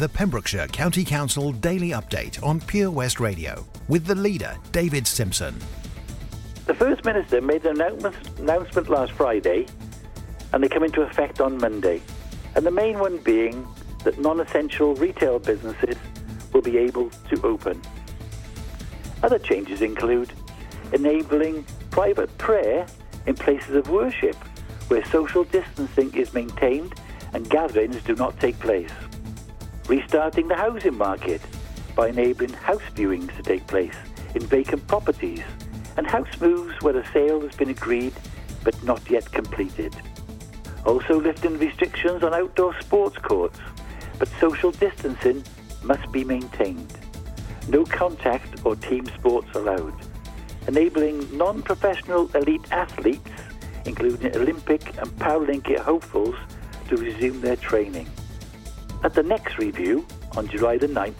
the Pembrokeshire County Council Daily Update on Pure West Radio with the leader, David Simpson. The First Minister made an announcement last Friday and they come into effect on Monday. And the main one being that non essential retail businesses will be able to open. Other changes include enabling private prayer in places of worship where social distancing is maintained and gatherings do not take place. Restarting the housing market by enabling house viewings to take place in vacant properties and house moves where a sale has been agreed but not yet completed. Also lifting restrictions on outdoor sports courts, but social distancing must be maintained. No contact or team sports allowed. Enabling non-professional elite athletes, including Olympic and Paralympic hopefuls, to resume their training. At the next review, on July the 9th,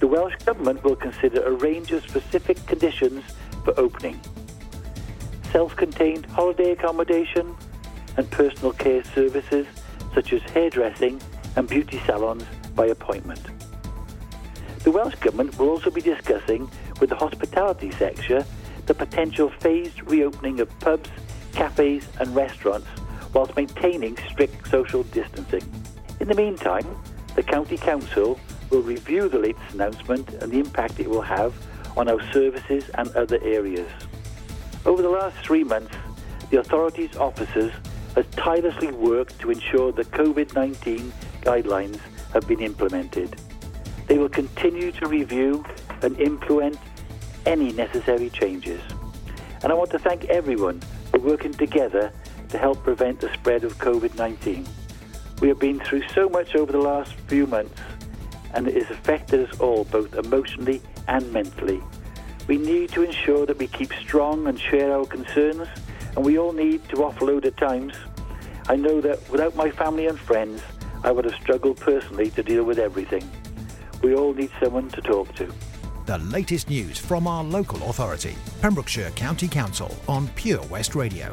the Welsh Government will consider a range of specific conditions for opening. Self-contained holiday accommodation and personal care services such as hairdressing and beauty salons by appointment. The Welsh Government will also be discussing with the hospitality sector the potential phased reopening of pubs, cafes and restaurants whilst maintaining strict social distancing. In the meantime, the County Council will review the latest announcement and the impact it will have on our services and other areas. Over the last three months, the authorities' officers have tirelessly worked to ensure the COVID-19 guidelines have been implemented. They will continue to review and implement any necessary changes. And I want to thank everyone for working together to help prevent the spread of COVID 19. We have been through so much over the last few months, and it has affected us all both emotionally and mentally. We need to ensure that we keep strong and share our concerns, and we all need to offload at times. I know that without my family and friends, I would have struggled personally to deal with everything. We all need someone to talk to. The latest news from our local authority, Pembrokeshire County Council on Pure West Radio.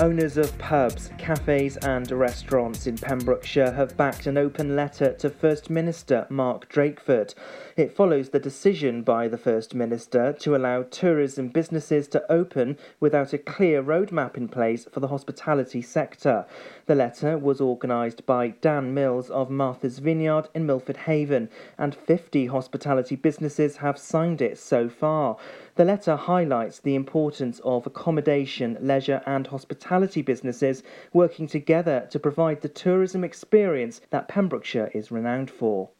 Owners of pubs, cafes, and restaurants in Pembrokeshire have backed an open letter to First Minister Mark Drakeford. It follows the decision by the First Minister to allow tourism businesses to open without a clear roadmap in place for the hospitality sector. The letter was organised by Dan Mills of Martha's Vineyard in Milford Haven, and 50 hospitality businesses have signed it so far. The letter highlights the importance of accommodation, leisure, and hospitality businesses working together to provide the tourism experience that Pembrokeshire is renowned for.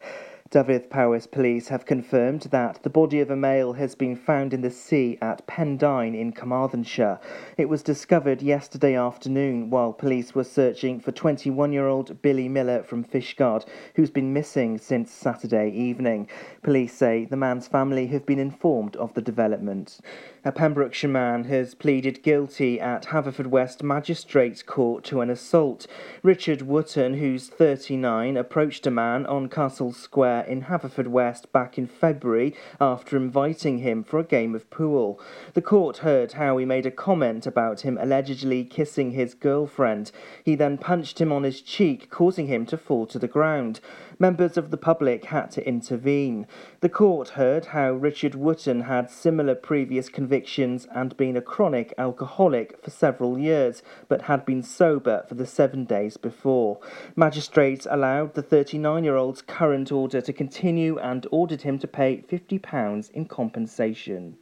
Dyfed Powys Police have confirmed that the body of a male has been found in the sea at Pendine in Carmarthenshire. It was discovered yesterday afternoon while police were searching for 21 year old Billy Miller from Fishguard, who's been missing since Saturday evening. Police say the man's family have been informed of the development. A Pembrokeshire man has pleaded guilty at Haverfordwest Magistrates Court to an assault. Richard Wotton, who's 39, approached a man on Castle Square Uh, in Haverfordwest back in February after inviting him for a game of pool. The court heard how he made a comment about him allegedly kissing his girlfriend. He then punched him on his cheek, causing him to fall to the ground. Members of the public had to intervene. The court heard how Richard Wotton had similar previous convictions and been a chronic alcoholic for several years, but had been sober for the seven days before. Magistrates allowed the 39 year old's current order to continue and ordered him to pay £50 in compensation.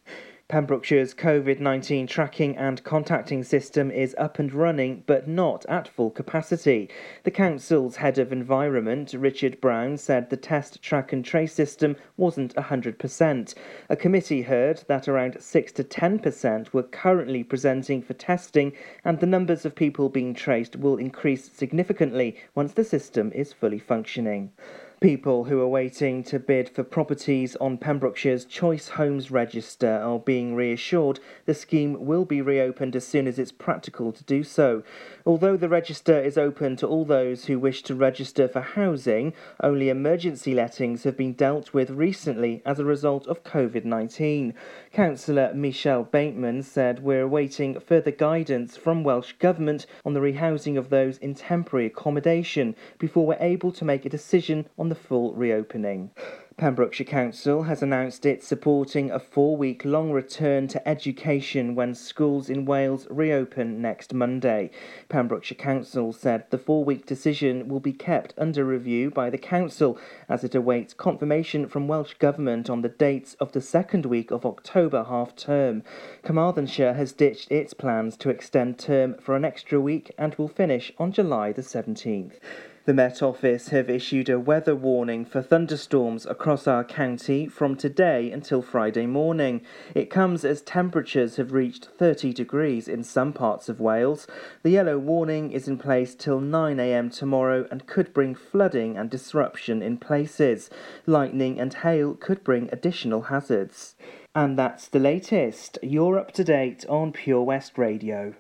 Pembrokeshire's COVID 19 tracking and contacting system is up and running, but not at full capacity. The Council's head of environment, Richard Brown, said the test, track, and trace system wasn't 100%. A committee heard that around 6 to 10% were currently presenting for testing, and the numbers of people being traced will increase significantly once the system is fully functioning. People who are waiting to bid for properties on Pembrokeshire's Choice Homes Register are being reassured the scheme will be reopened as soon as it's practical to do so. Although the register is open to all those who wish to register for housing, only emergency lettings have been dealt with recently as a result of COVID 19. Councillor Michelle Bateman said we're awaiting further guidance from Welsh Government on the rehousing of those in temporary accommodation before we're able to make a decision on the full reopening. Pembrokeshire Council has announced it's supporting a four week long return to education when schools in Wales reopen next Monday. Pembrokeshire Council said the four week decision will be kept under review by the Council as it awaits confirmation from Welsh Government on the dates of the second week of October half term. Carmarthenshire has ditched its plans to extend term for an extra week and will finish on July the 17th. The Met Office have issued a weather warning for thunderstorms across our county from today until Friday morning. It comes as temperatures have reached 30 degrees in some parts of Wales. The yellow warning is in place till 9am tomorrow and could bring flooding and disruption in places. Lightning and hail could bring additional hazards. And that's the latest. You're up to date on Pure West Radio.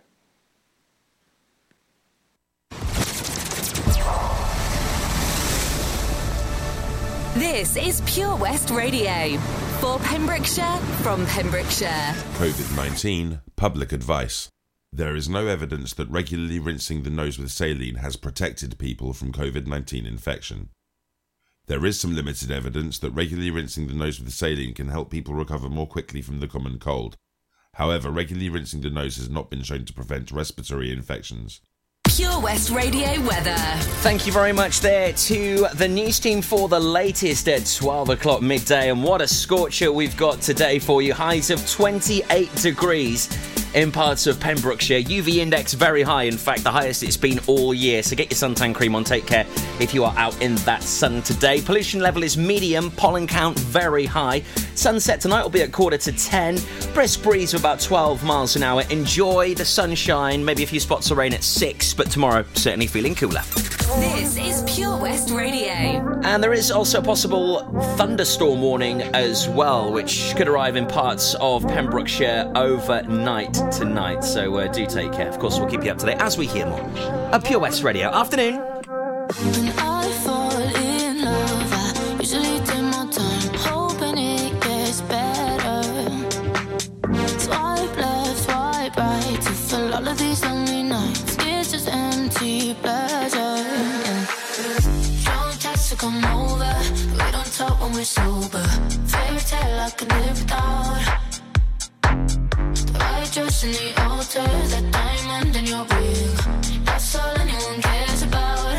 This is Pure West Radio for Pembrokeshire from Pembrokeshire. COVID 19 Public Advice. There is no evidence that regularly rinsing the nose with saline has protected people from COVID 19 infection. There is some limited evidence that regularly rinsing the nose with saline can help people recover more quickly from the common cold. However, regularly rinsing the nose has not been shown to prevent respiratory infections. Pure West Radio weather. Thank you very much there to the news team for the latest at 12 o'clock midday. And what a scorcher we've got today for you. Highs of 28 degrees in parts of Pembrokeshire. UV index very high, in fact, the highest it's been all year. So get your suntan cream on, take care if you are out in that sun today. Pollution level is medium, pollen count very high. Sunset tonight will be at quarter to 10. Brisk breeze of about 12 miles an hour. Enjoy the sunshine, maybe a few spots of rain at 6, but tomorrow certainly feeling cooler. This is Pure West Radio. And there is also a possible thunderstorm warning as well, which could arrive in parts of Pembrokeshire overnight tonight. So uh, do take care. Of course, we'll keep you up to date as we hear more. A Pure West Radio afternoon. We're sober. Fairy tale I could live without. The white dress in the altar, that diamond in your ring. That's all anyone cares about.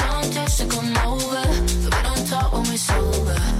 Don't text to come over, but we don't talk when we're sober.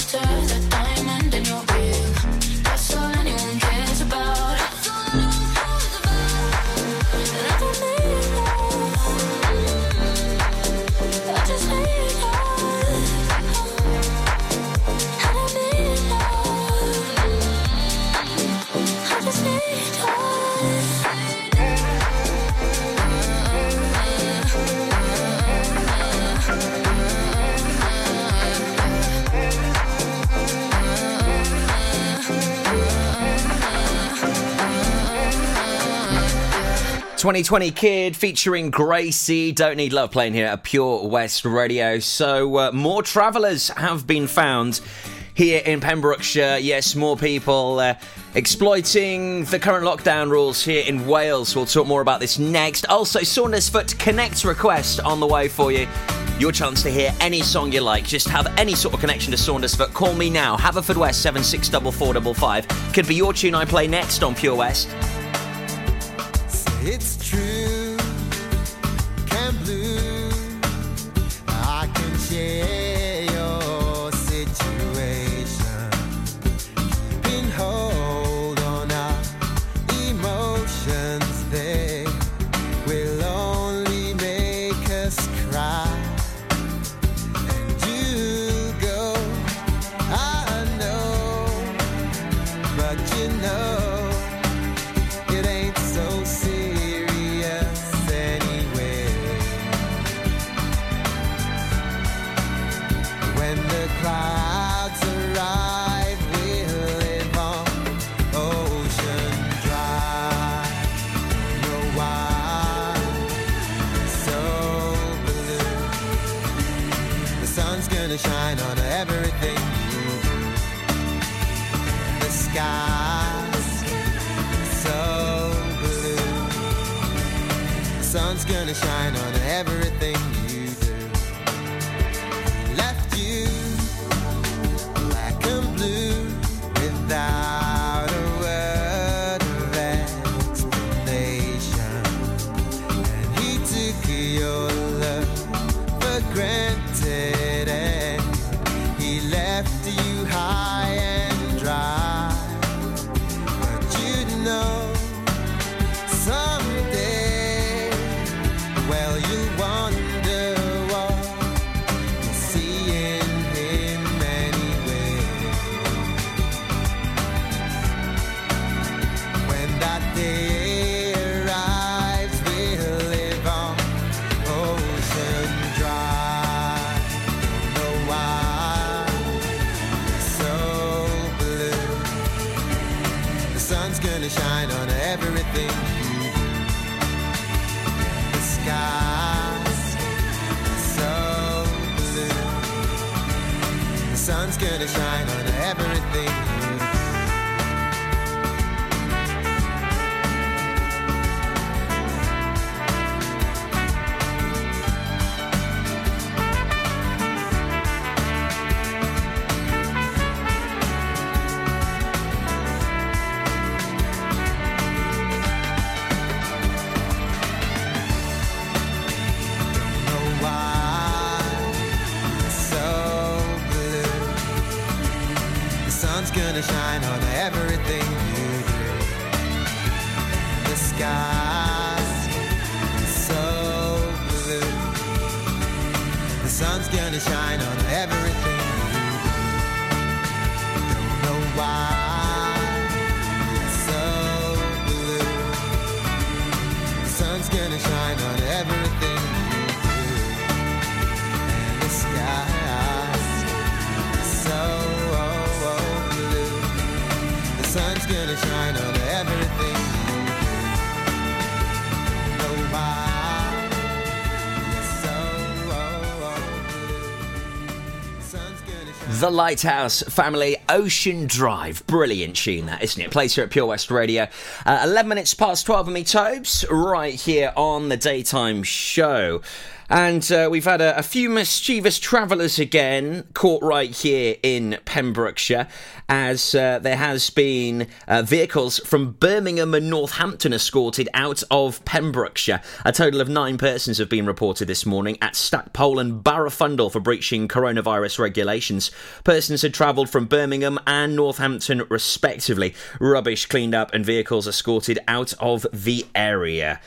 In the altar, 220 Kid featuring Gracey. Don't need love playing here at Pure West Radio. So, uh, more travellers have been found here in Pembrokeshire. Yes, more people uh, exploiting the current lockdown rules here in Wales. We'll talk more about this next. Also, Saundersfoot Connect request on the way for you. Your chance to hear any song you like. Just have any sort of connection to Saundersfoot. Call me now. Haverfordwest 764455. Could be your tune I play next on Pure West. It's true, gonna shine shine The Lighthouse Family Ocean Drive. Brilliant tune, that, isn't it? Plays here at Pure West Radio. Uh, 11 minutes past 12 of me, Tobes, right here on the daytime show. And uh, we've had a, a, few mischievous travellers again caught right here in Pembrokeshire, as uh, there has been uh, vehicles from Birmingham and Northampton escorted out of Pembrokeshire. A total of nine persons have been reported this morning at Stackpole and Barafundle for breaching coronavirus regulations. Persons had travelled from Birmingham and Northampton respectively. Rubbish cleaned up and vehicles escorted out of the area.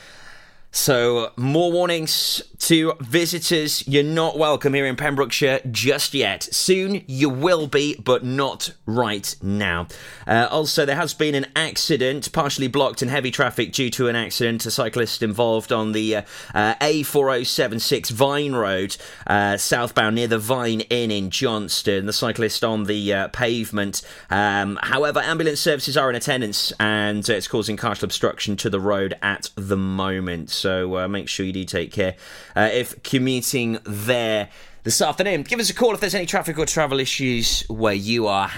So, more warnings to visitors. You're not welcome here in Pembrokeshire just yet. Soon you will be, but not right now. Uh, also, there has been an accident, partially blocked in heavy traffic due to an accident. A cyclist involved on the uh, uh, A4076 Vine Road, uh, southbound near the Vine Inn in Johnston. The cyclist on the uh, pavement. Um, however, ambulance services are in attendance and it's causing partial obstruction to the road at the moment so uh, make sure you do take care uh, if commuting there this afternoon. Give us a call if there's any traffic or travel issues where you are.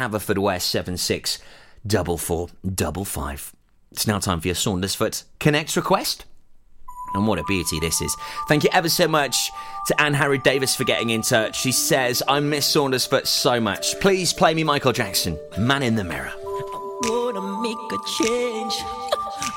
Double four double five. It's now time for your Saundersfoot Connect request. And what a beauty this is. Thank you ever so much to Anne Harry Davis for getting in touch. She says, I miss Saundersfoot so much. Please play me Michael Jackson, Man in the Mirror. I'm gonna make a change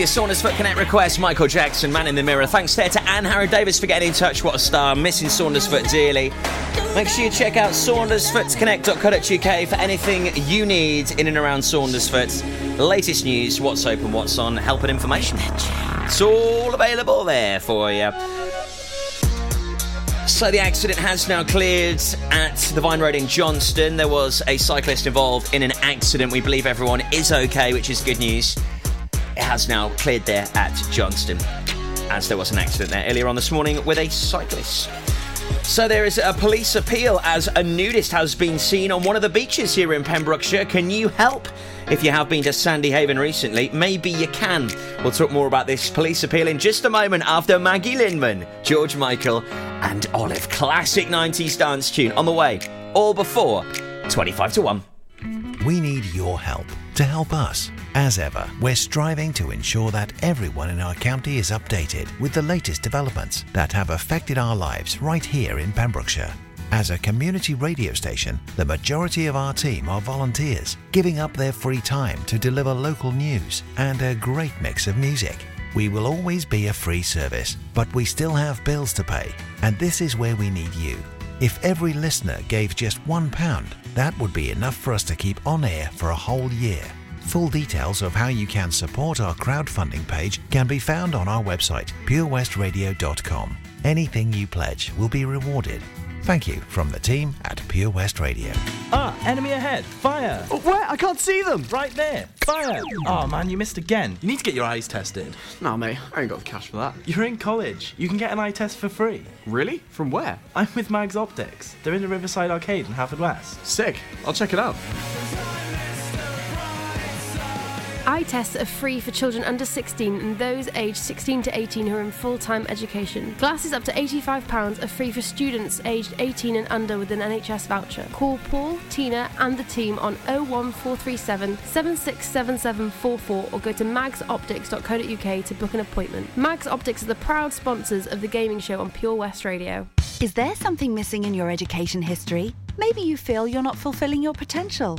It's your Saundersfoot Connect request. Michael Jackson, Man in the Mirror. Thanks there to Anne Harry Davis for getting in touch. What a star. Missing Saundersfoot dearly. Make sure you check out saundersfootconnect.co.uk for anything you need in and around Saundersfoot. Latest news, what's open, what's on, help and information. It's all available there for you. So the accident has now cleared at the Vine Road in Johnston. There was a cyclist involved in an accident. We believe everyone is okay, which is good news. Has now cleared there at Johnston, as there was an accident there earlier on this morning with a cyclist. So there is a police appeal as a nudist has been seen on one of the beaches here in Pembrokeshire. Can you help? If you have been to Sandy Haven recently, maybe you can. We'll talk more about this police appeal in just a moment after Maggie Lindemann, George Michael, and Olive. Classic 90s dance tune on the way. All before 25 to 1. We need your help to help us. As ever, we're striving to ensure that everyone in our county is updated with the latest developments that have affected our lives right here in Pembrokeshire. As a community radio station, the majority of our team are volunteers, giving up their free time to deliver local news and a great mix of music. We will always be a free service, but we still have bills to pay, and this is where we need you. If every listener gave just £1, that would be enough for us to keep on air for a whole year. Full details of how you can support our crowdfunding page can be found on our website, purewestradio.com. Anything you pledge will be rewarded. Thank you from the team at Pure West Radio. Ah, enemy ahead. Fire. Oh, where? I can't see them. Right there. Fire. Oh, man, you missed again. You need to get your eyes tested. Nah, mate, I ain't got the cash for that. You're in college. You can get an eye test for free. Really? From where? I'm with Mags Optics. They're in the Riverside Arcade in Haverfordwest. Sick. I'll check it out. Eye tests are free for children under 16 and those aged 16 to 18 who are in full time education. Glasses up to £85 are free for students aged 18 and under with an NHS voucher. Call Paul, Tina, and the team on 01437 767744 or go to magsoptics.co.uk to book an appointment. Mags Optics are the proud sponsors of the gaming show on Pure West Radio. Is there something missing in your education history? Maybe you feel you're not fulfilling your potential.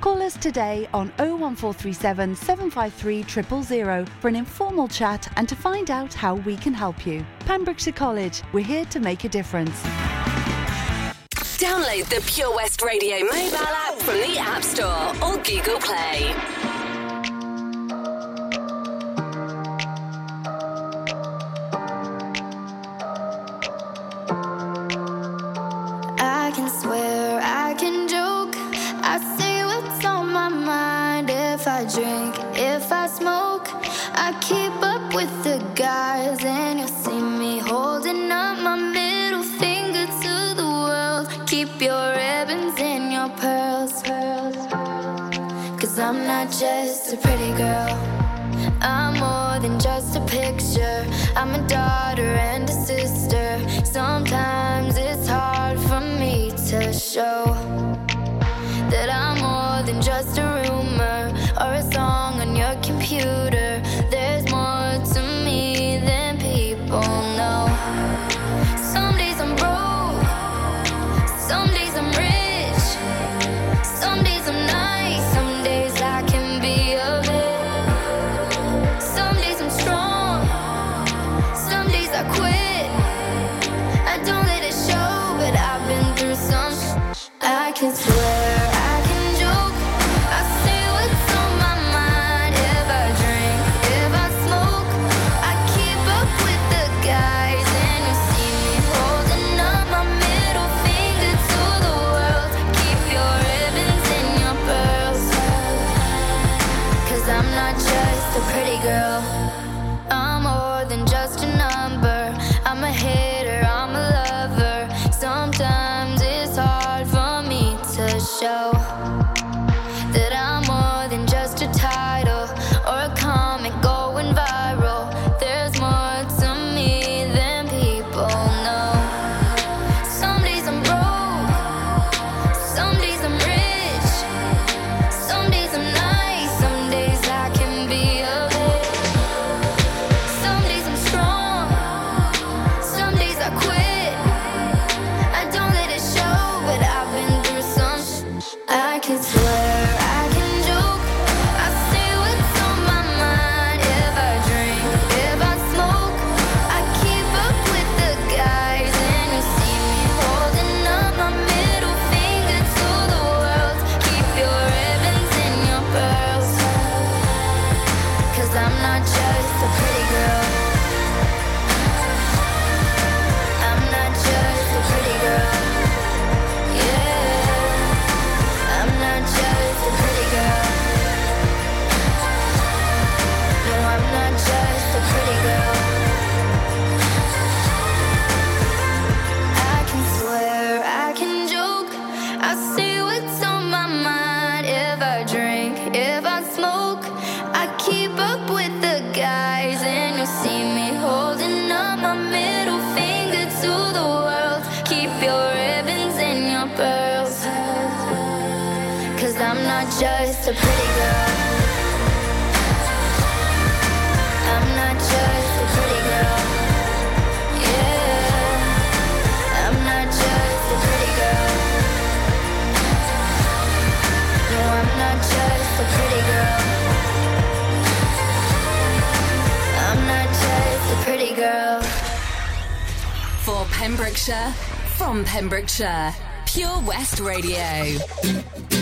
Call us today on 01437 753 000 for an informal chat and to find out how we can help you. Pembrokeshire College, we're here to make a difference. Download the Pure West Radio mobile app from the App Store or Google Play. Girl. For Pembrokeshire, from Pembrokeshire, Pure West Radio.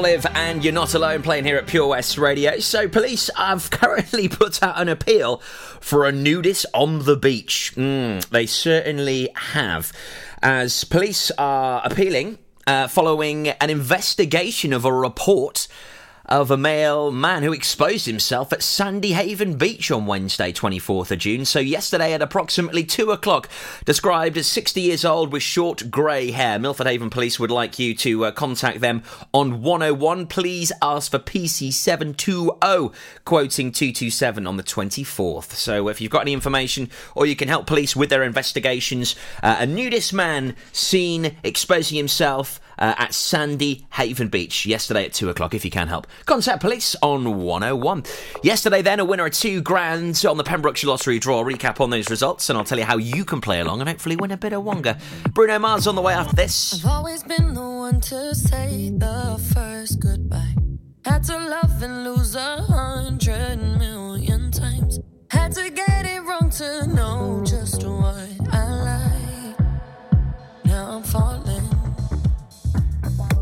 Olive and You're Not Alone playing here at Pure West Radio. So, police have currently put out an appeal for a nudist on the beach. Mm, they certainly have. As police are appealing uh, following an investigation of a report of a male man who exposed himself at Sandy Haven Beach on Wednesday, 24th of June. So, yesterday at approximately 2 o'clock, described as 60 years old with short grey hair. Milford Haven Police would like you to uh, contact them on 101. Please ask for PC720, quoting 227 on the 24th. So, if you've got any information or you can help police with their investigations, uh, a nudist man seen exposing himself uh, at Sandy Haven Beach yesterday at 2 o'clock, if you can help. Contact police on 101. Yesterday, then, a winner of two grand on the Pembrokeshire Lottery draw. Recap on those results, and I'll tell you how you can play along and hopefully win a bit of Wonga. Bruno Mars on the way after this. I've always been the one to say the first goodbye. Had to love and lose a hundred million times. Had to get it wrong to know just what I like. Now I'm falling.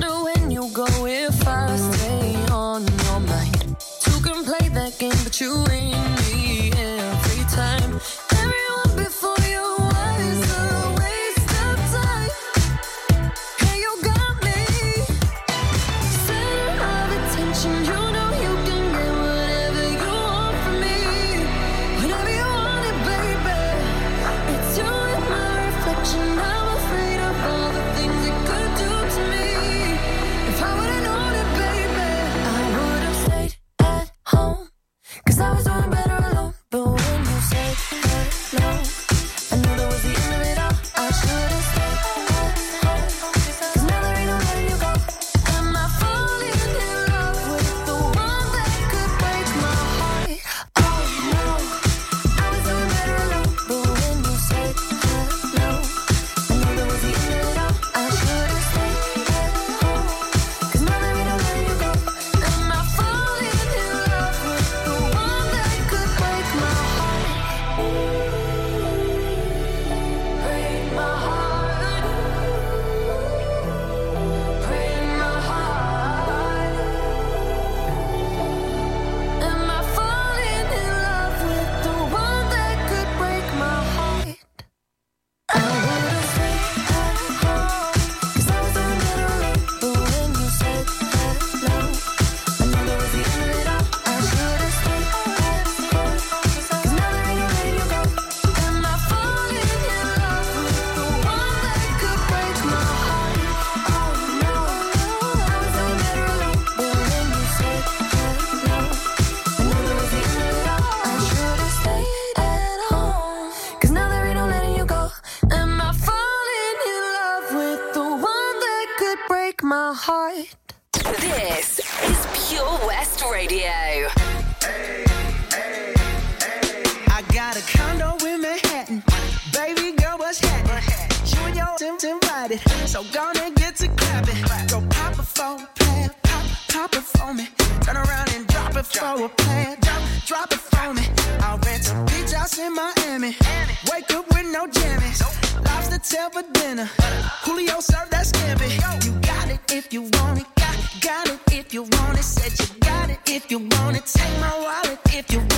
wonder when you go if I stay on your mind. Two can play that game, but you win Lobster tail for dinner. Julio served that scampi. You got it if you want it. Got, got it if you want it. Said you got it if you want it. Take my wallet if you want it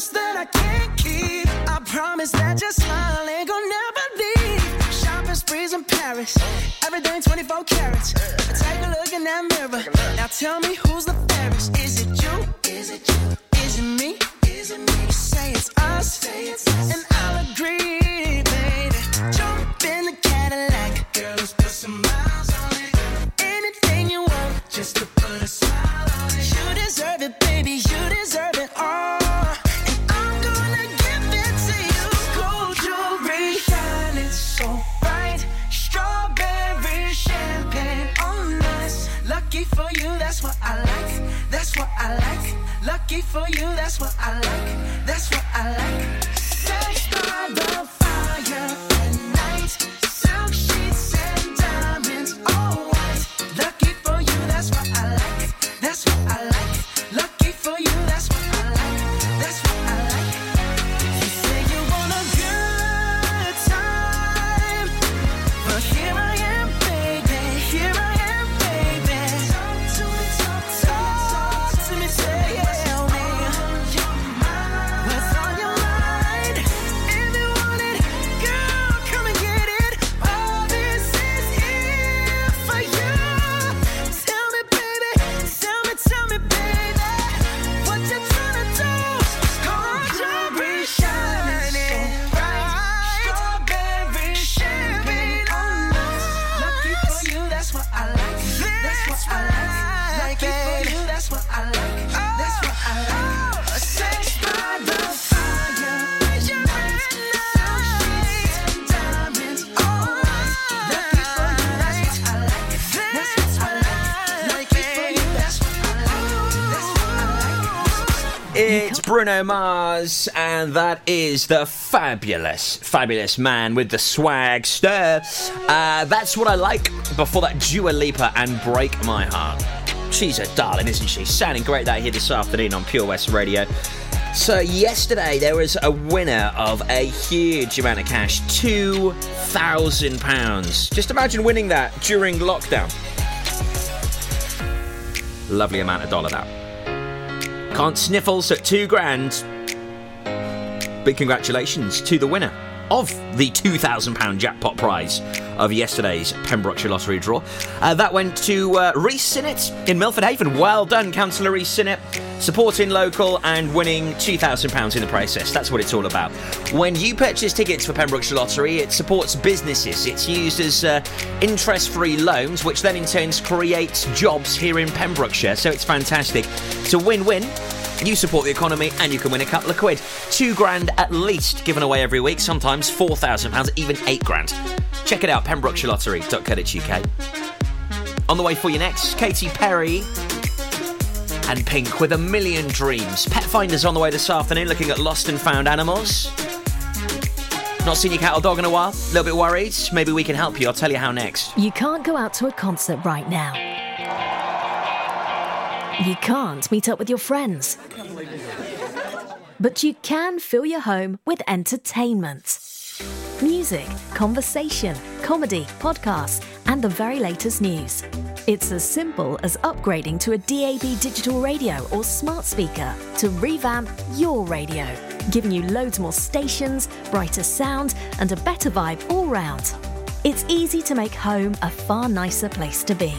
promise that I can't keep. I promise that your smile ain't gonna never leave. Shopping sprees in Paris. Everything 24 carats. Take a look in that mirror. Now tell me who's the fairest. Is it you? Is it you? Is it me? Is it me? Say it's us. Mars, and that is the fabulous, fabulous man with the swag stir. Uh, that's what I like before that Dua Lipa and Break My Heart. She's a darling, isn't she? Sounding great out here this afternoon on Pure West Radio. So, yesterday there was a winner of a huge amount of cash £2,000. Just imagine winning that during lockdown. Lovely amount of dollar that. Can't sniffles at two grand. Big congratulations to the winner of the £2,000 jackpot prize of yesterday's Pembrokeshire Lottery draw. Uh, that went to uh, Reese Sinnott in Milford Haven. Well done, Councillor Reese Sinnott. Supporting local and winning £2,000 in the process. That's what it's all about. When you purchase tickets for Pembrokeshire Lottery, it supports businesses. It's used as uh, interest free loans, which then in turn creates jobs here in Pembrokeshire. So it's fantastic. It's a win win. You support the economy and you can win a couple of quid. Two grand at least given away every week, sometimes £4,000, even eight grand. Check it out, pembrokeshirelottery.co.uk. On the way for you next, Katy Perry and Pink with a million dreams. Pet Finders on the way this afternoon looking at lost and found animals. Not seen your cat or dog in a while? A little bit worried? Maybe we can help you. I'll tell you how next. You can't go out to a concert right now. You can't meet up with your friends. But you can fill your home with entertainment. Music, conversation, comedy, podcasts, and the very latest news. It's as simple as upgrading to a DAB digital radio or smart speaker to revamp your radio, giving you loads more stations, brighter sound, and a better vibe all round. It's easy to make home a far nicer place to be.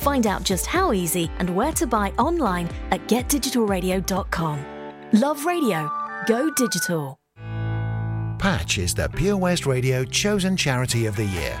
Find out just how easy and where to buy online at getdigitalradio.com. Love radio, go digital. Patch is the Pure West Radio chosen charity of the year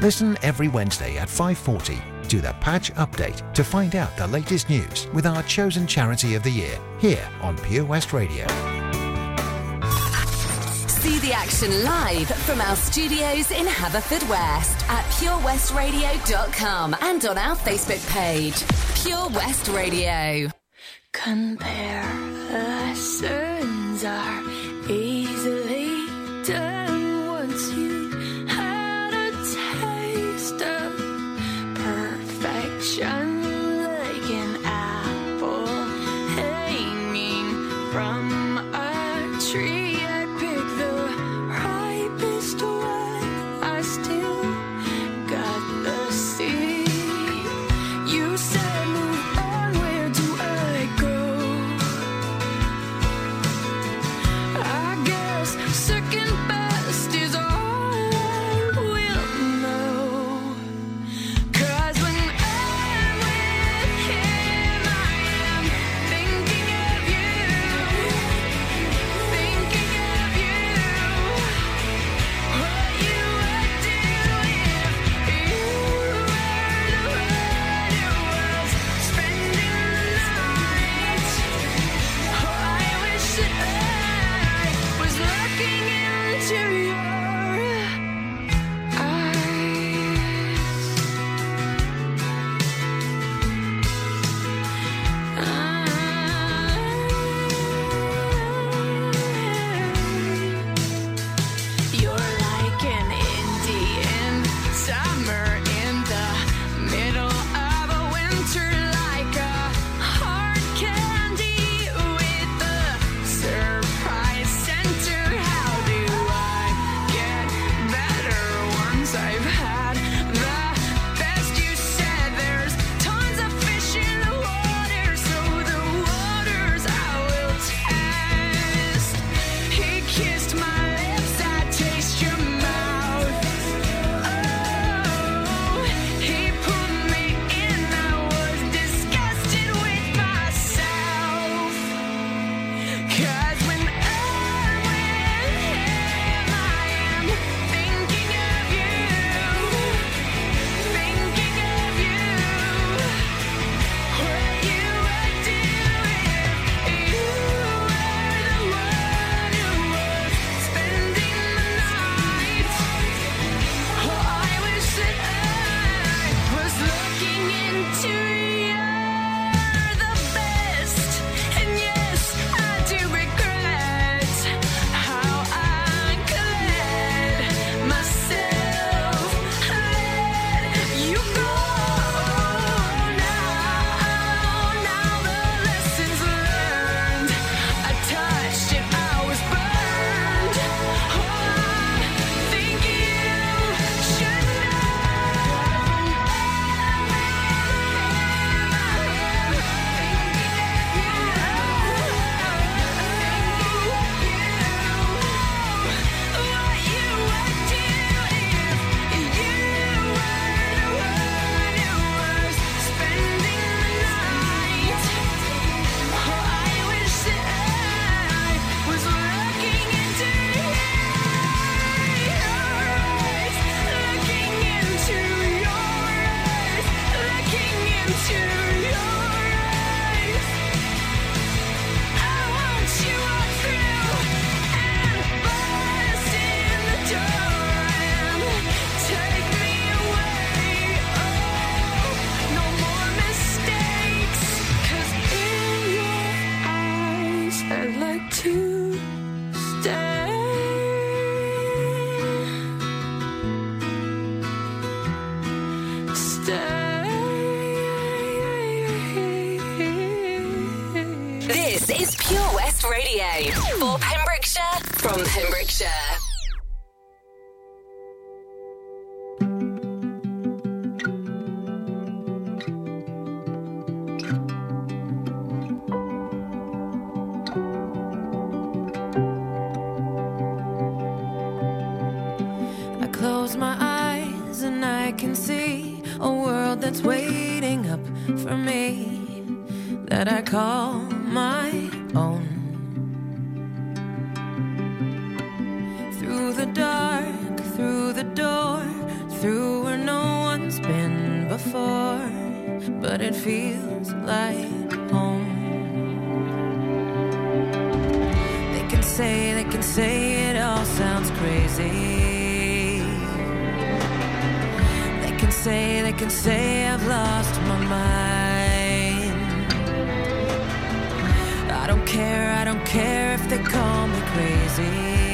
Listen every Wednesday at 5:40 to the Patch Update to find out the latest news with our chosen charity of the year here on Pure West Radio. See the action live from our studios in Haverfordwest at purewestradio.com and on our Facebook page, Pure West Radio. Compare lessons are say it all sounds crazy. They can say, they can say I've lost my mind. I don't care, I don't care if they call me crazy.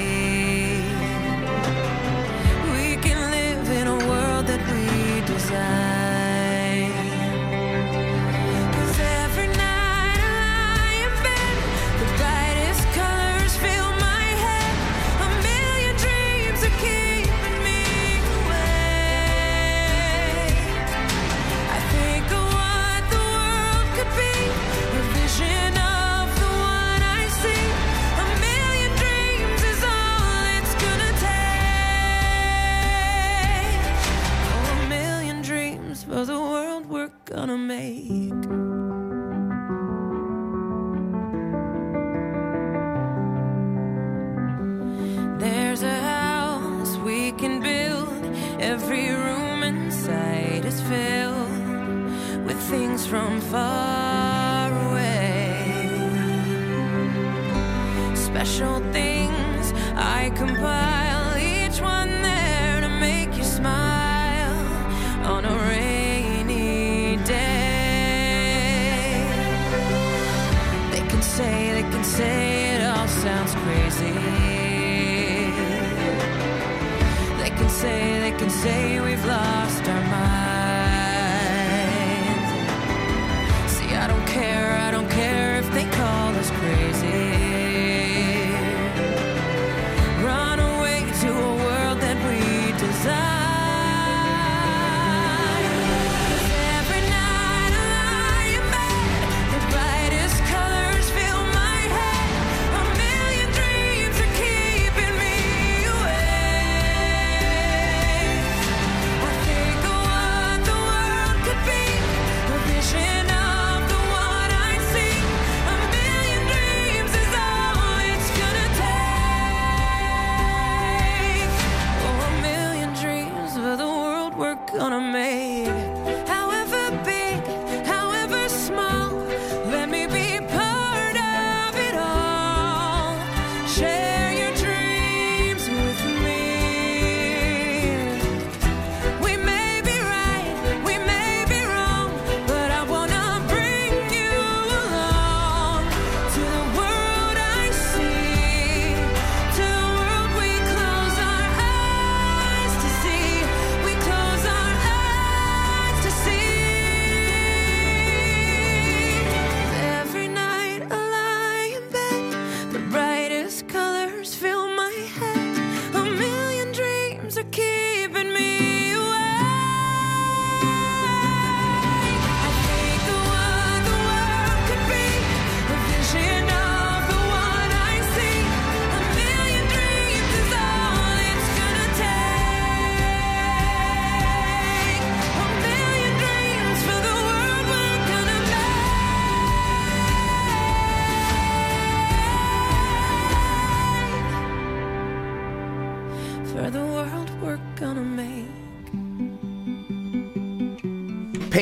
gonna make crazy. They can say, they can say we've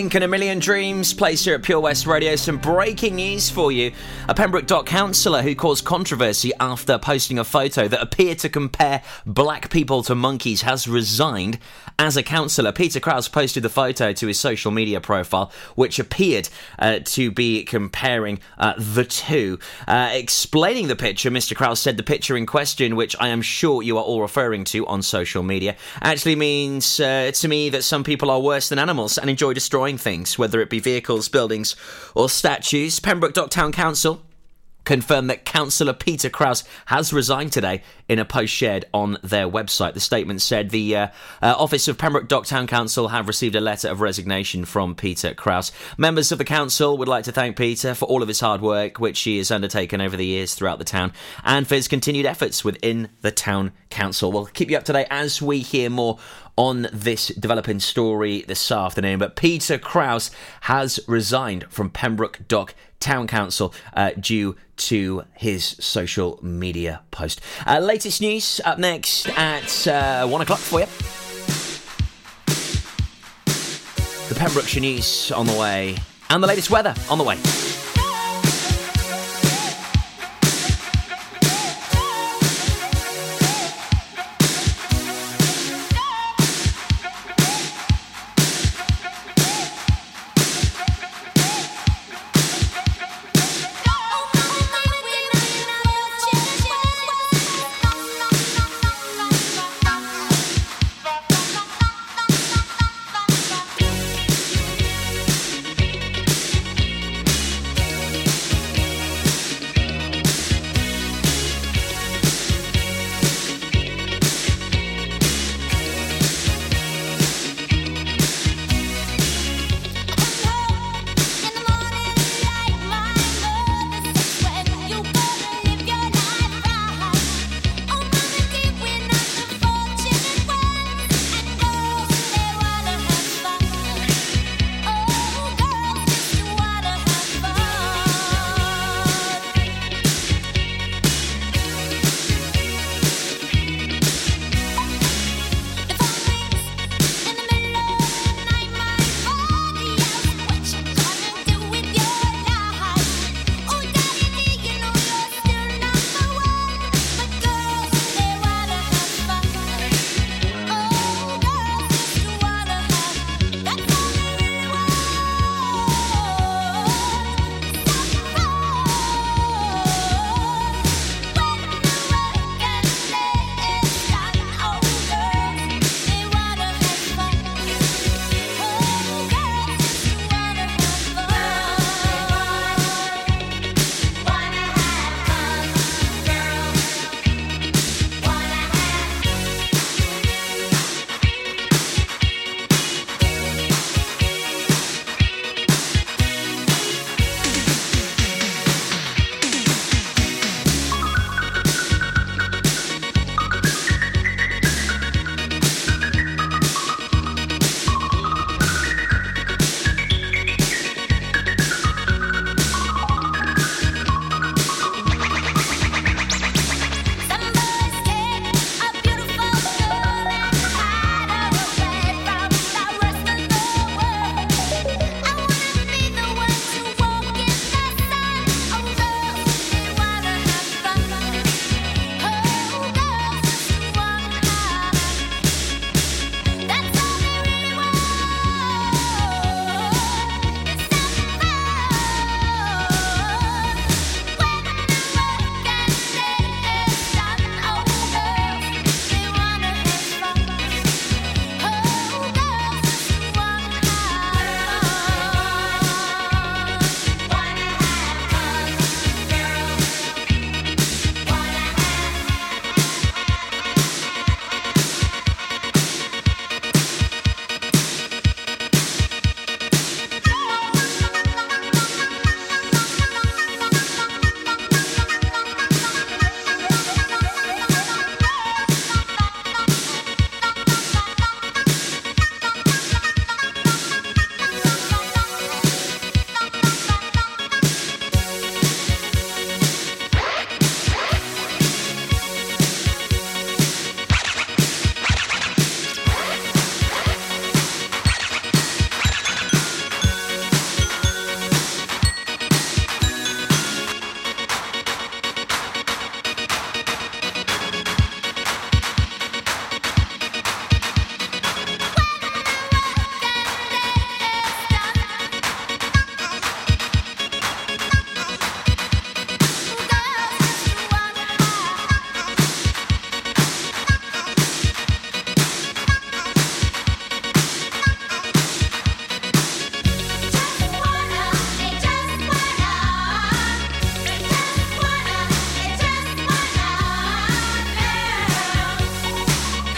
In and a Million Dreams, plays here at Pure West Radio. Some breaking news for you. A Pembroke Dock councillor who caused controversy after posting a photo that appeared to compare black people to monkeys has resigned as a councillor. Peter Krause posted the photo to his social media profile, which appeared uh, to be comparing uh, the two. Uh, explaining the picture, Mr. Krause said the picture in question, which I am sure you are all referring to on social media, actually means uh, to me that some people are worse than animals and enjoy destroying destroying things, whether it be vehicles, buildings, or statues. Pembroke Dock Town Council confirmed that Councillor Peter Kraus has resigned today in a post shared on their website. The statement said the uh, uh, Office of Pembroke Dock Town Council have received a letter of resignation from Peter Kraus. Members of the council would like to thank Peter for all of his hard work, which he has undertaken over the years throughout the town, and for his continued efforts within the town council. We'll keep you up to date as we hear more on this developing story this afternoon. But Peter Krause has resigned from Pembroke Dock Town Council uh, due to his social media post. Uh, latest news up next at uh, one o'clock for you. The Pembrokeshire news on the way, and the latest weather on the way.